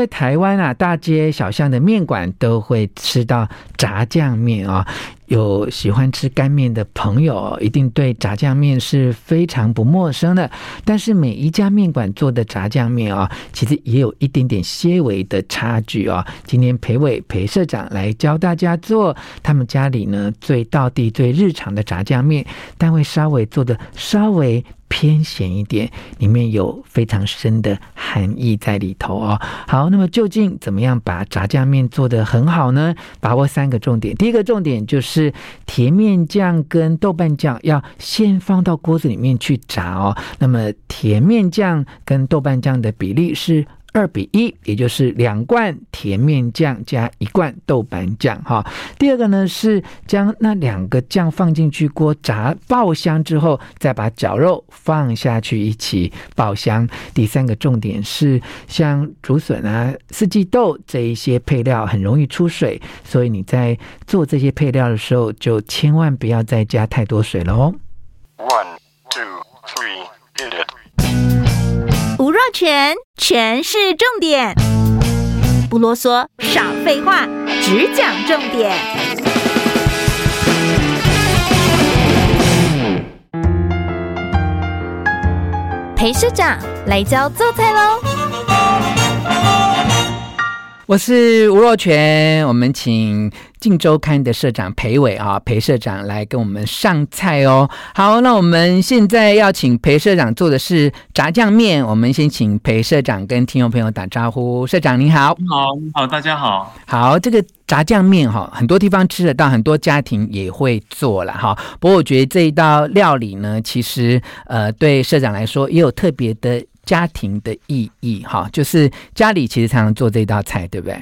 在台湾啊，大街小巷的面馆都会吃到炸酱面啊。有喜欢吃干面的朋友，一定对炸酱面是非常不陌生的。但是每一家面馆做的炸酱面啊，其实也有一点点些微的差距啊。今天裴伟裴社长来教大家做他们家里呢最道地、最日常的炸酱面，但会稍微做的稍微。偏咸一点，里面有非常深的含义在里头哦。好，那么究竟怎么样把炸酱面做得很好呢？把握三个重点。第一个重点就是是甜面酱跟豆瓣酱要先放到锅子里面去炸哦。那么甜面酱跟豆瓣酱的比例是。二比一，也就是两罐甜面酱加一罐豆瓣酱哈。第二个呢是将那两个酱放进去锅炸爆香之后，再把绞肉放下去一起爆香。第三个重点是像竹笋啊、四季豆这一些配料很容易出水，所以你在做这些配料的时候，就千万不要再加太多水了哦。One, 全全是重点，不啰嗦，少废话，只讲重点。裴社长来教做菜喽！我是吴若泉，我们请《镜周刊》的社长裴伟啊，裴社长来跟我们上菜哦。好，那我们现在要请裴社长做的是炸酱面。我们先请裴社长跟听众朋友打招呼。社长你好，你好，你好，大家好。好，这个炸酱面哈，很多地方吃得到，很多家庭也会做了哈。不过我觉得这一道料理呢，其实呃，对社长来说也有特别的。家庭的意义哈，就是家里其实常常做这道菜，对不对？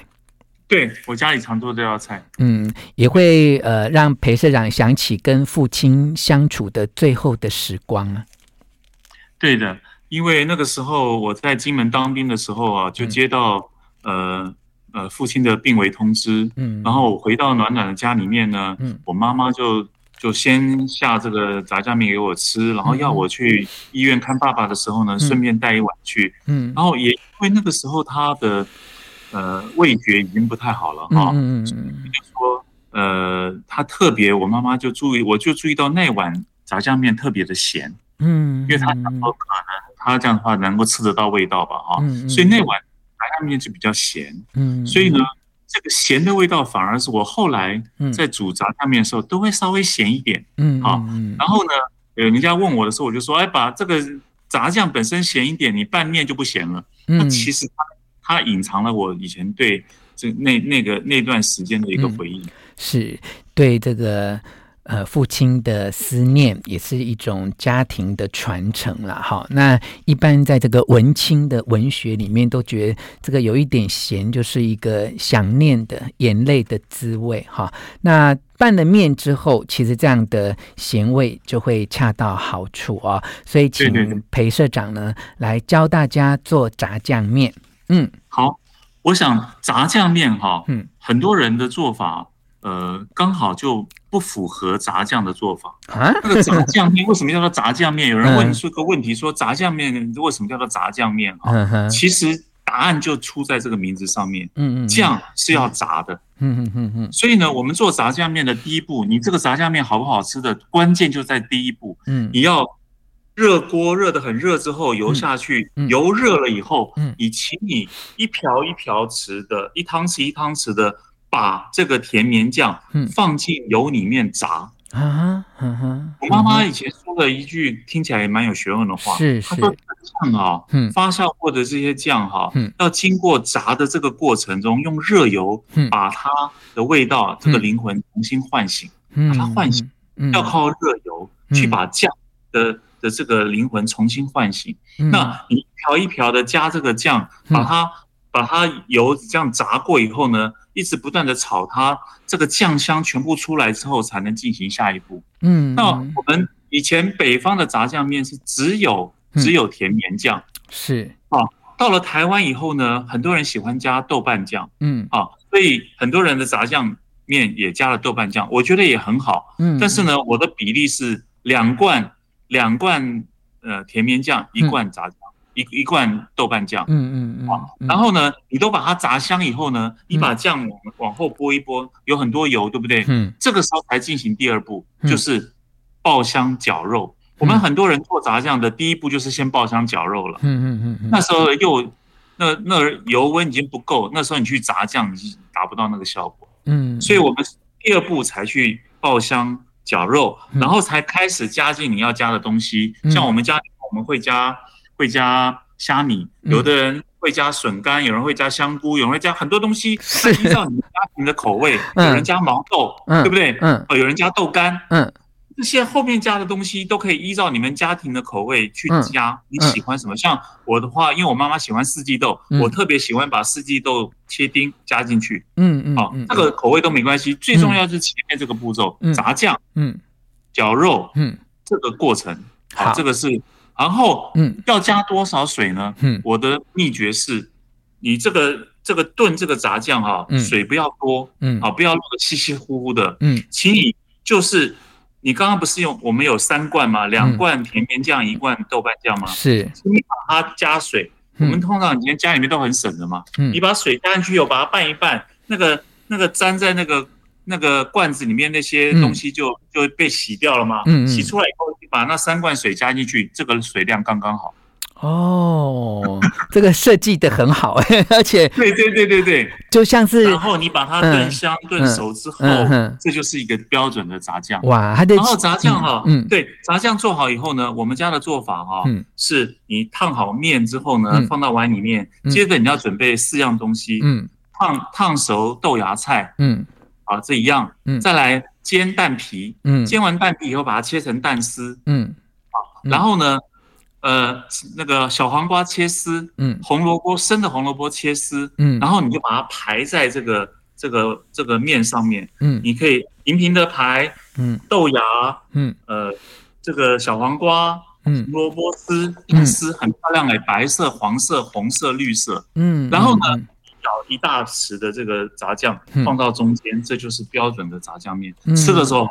对，我家里常做这道菜，嗯，也会呃让裴社长想起跟父亲相处的最后的时光啊。对的，因为那个时候我在金门当兵的时候啊，就接到、嗯、呃呃父亲的病危通知，嗯，然后我回到暖暖的家里面呢，嗯，我妈妈就。就先下这个炸酱面给我吃，然后要我去医院看爸爸的时候呢，顺便带一碗去。嗯，然后也因为那个时候他的呃味觉已经不太好了哈。嗯嗯嗯。就说呃，他特别，我妈妈就注意，我就注意到那碗炸酱面特别的咸。嗯，因为他想说可能他这样的话能够吃得到味道吧哈。嗯。所以那碗炸酱面就比较咸。嗯。所以呢。这个咸的味道反而是我后来在煮炸酱面的时候都会稍微咸一点，嗯，好，然后呢，呃，人家问我的时候，我就说，哎，把这个炸酱本身咸一点，你拌面就不咸了。那其实它它隐藏了我以前对这那那个那段时间的一个回忆，是对这个。呃，父亲的思念也是一种家庭的传承了哈。那一般在这个文青的文学里面，都觉得这个有一点咸，就是一个想念的眼泪的滋味哈。那拌了面之后，其实这样的咸味就会恰到好处啊。所以，请裴社长呢来教大家做炸酱面。嗯，好，我想炸酱面哈，嗯，很多人的做法。呃，刚好就不符合炸酱的做法啊。那个炸酱面为什么叫做炸酱面？有人问出个问题，说炸酱面为什么叫做炸酱面？啊，其实答案就出在这个名字上面。嗯嗯，酱是要炸的。嗯嗯嗯嗯。所以呢，我们做炸酱面的第一步，你这个炸酱面好不好吃的关键就在第一步。嗯，你要热锅热得很热之后，油下去，油热了以后，嗯，你请你一瓢一瓢匙的，一汤匙一汤匙的。把这个甜面酱放进油里面炸。啊，我妈妈以前说了一句听起来也蛮有学问的话，是是，她说酱啊，发酵过的这些酱哈，要经过炸的这个过程中，用热油把它的味道这个灵魂重新唤醒，把它唤醒，要靠热油去把酱的的这个灵魂重新唤醒。那你一瓢一瓢的加这个酱，把它。把它油这样炸过以后呢，一直不断的炒它，这个酱香全部出来之后，才能进行下一步。嗯，那我们以前北方的炸酱面是只有只有甜面酱，是啊。到了台湾以后呢，很多人喜欢加豆瓣酱，嗯啊，所以很多人的炸酱面也加了豆瓣酱，我觉得也很好。嗯，但是呢，我的比例是两罐两罐呃甜面酱，一罐炸酱。一一罐豆瓣酱，嗯嗯嗯，啊，然后呢，你都把它炸香以后呢，你把酱往往后拨一拨，有很多油，对不对？嗯，这个时候才进行第二步，就是爆香绞肉。我们很多人做炸酱的第一步就是先爆香绞肉了，嗯嗯嗯，那时候又那那油温已经不够，那时候你去炸酱你是达不到那个效果，嗯，所以我们第二步才去爆香。绞肉，然后才开始加进你要加的东西。嗯、像我们家，我们会加会加虾米，嗯、有的人会加笋干，有人会加香菇，有人会加很多东西，是。依照你们家庭的口味。嗯、有人加毛豆，嗯、对不对？嗯，有人加豆干，嗯。这些后面加的东西都可以依照你们家庭的口味去加，嗯、你喜欢什么？嗯、像我的话，因为我妈妈喜欢四季豆，嗯、我特别喜欢把四季豆切丁加进去。嗯嗯，好，这个口味都没关系，嗯、最重要是前面这个步骤，嗯、炸酱，嗯，绞肉，嗯，这个过程，好，好。这个是，然后，嗯，要加多少水呢？嗯，我的秘诀是，你这个这个炖这个炸酱哈，嗯、水不要多，嗯，啊，不要弄得稀稀糊糊的，嗯，请你就是。你刚刚不是用我们有三罐吗？两罐甜面酱，一罐豆瓣酱吗？是。请你把它加水，我们通常以前家里面都很省的嘛。嗯。你把水加进去以后，把它拌一拌，那个那个粘在那个那个罐子里面那些东西就就被洗掉了嘛。嗯。洗出来以后，你把那三罐水加进去，这个水量刚刚好。哦，这个设计的很好，而且对对对对对，就像是然后你把它炖香炖熟之后，这就是一个标准的炸酱。哇，然后炸酱哈，嗯，对，炸酱做好以后呢，我们家的做法哈，是你烫好面之后呢，放到碗里面，接着你要准备四样东西，嗯，烫烫熟豆芽菜，嗯，啊，这一样，嗯，再来煎蛋皮，嗯，煎完蛋皮以后把它切成蛋丝，嗯，好，然后呢。呃，那个小黄瓜切丝，嗯，红萝卜生的红萝卜切丝，嗯，然后你就把它排在这个这个这个面上面，嗯，你可以平平的排，嗯，豆芽，嗯，呃，这个小黄瓜，嗯，萝卜丝，丝很漂亮诶，白色、黄色、红色、绿色，嗯，然后呢，舀一大匙的这个炸酱放到中间，这就是标准的炸酱面，吃的时候。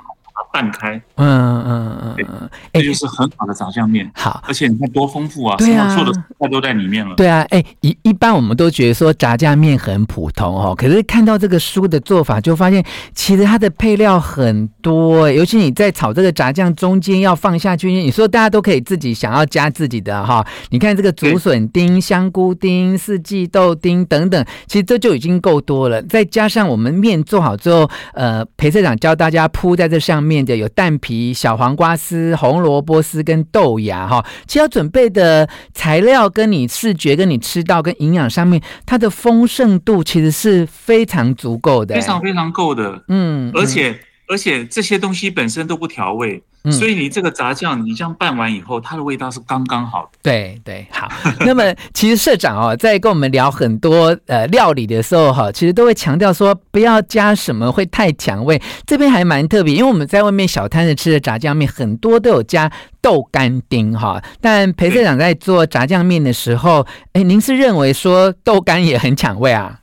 拌开，嗯嗯嗯嗯，这就是很好的炸酱面。好，而且你看多丰富啊！对啊，做的菜都在里面了。对啊，哎，一一般我们都觉得说炸酱面很普通哦，可是看到这个书的做法，就发现其实它的配料很多。尤其你在炒这个炸酱中间要放下去，你说大家都可以自己想要加自己的哈。你看这个竹笋丁、香菇丁、四季豆丁等等，其实这就已经够多了。再加上我们面做好之后，呃，裴社长教大家铺在这上面。面的有蛋皮、小黄瓜丝、红萝卜丝跟豆芽哈，其实要准备的材料跟你视觉、跟你吃到、跟营养上面，它的丰盛度其实是非常足够的，非常非常够的。嗯，而且、嗯、而且这些东西本身都不调味。所以你这个炸酱，你这样拌完以后，它的味道是刚刚好的。对对，好。那么其实社长哦，在跟我们聊很多呃料理的时候哈，其实都会强调说不要加什么会太抢味。这边还蛮特别，因为我们在外面小摊子吃的炸酱面很多都有加豆干丁哈。但裴社长在做炸酱面的时候，哎，您是认为说豆干也很抢味啊？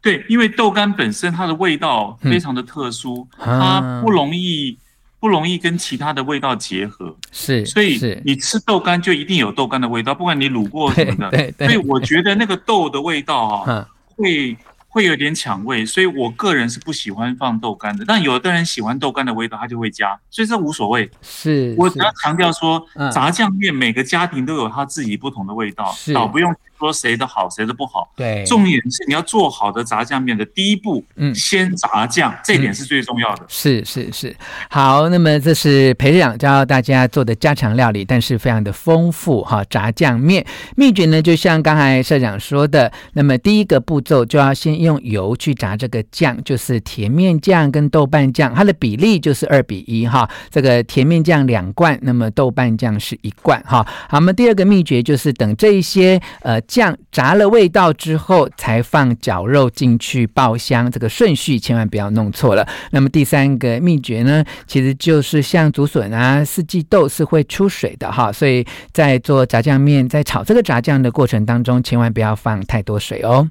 对，因为豆干本身它的味道非常的特殊，嗯、它不容易。不容易跟其他的味道结合，是，所以你吃豆干就一定有豆干的味道，不管你卤过什么的，对，对，所以我觉得那个豆的味道啊，会。会有点抢味，所以我个人是不喜欢放豆干的。但有的人喜欢豆干的味道，他就会加，所以这无所谓。是，我只要强调说，嗯、炸酱面每个家庭都有他自己不同的味道，倒是不用说谁的好，谁的不好。对，重点是你要做好的炸酱面的第一步，嗯，先炸酱，这点是最重要的。是是是，好，那么这是裴社长教大家做的家常料理，但是非常的丰富哈。炸酱面秘诀呢，就像刚才社长说的，那么第一个步骤就要先。用油去炸这个酱，就是甜面酱跟豆瓣酱，它的比例就是二比一哈。这个甜面酱两罐，那么豆瓣酱是一罐哈。好，那么第二个秘诀就是等这一些呃酱炸了味道之后，才放绞肉进去爆香，这个顺序千万不要弄错了。那么第三个秘诀呢，其实就是像竹笋啊、四季豆是会出水的哈，所以在做炸酱面，在炒这个炸酱的过程当中，千万不要放太多水哦。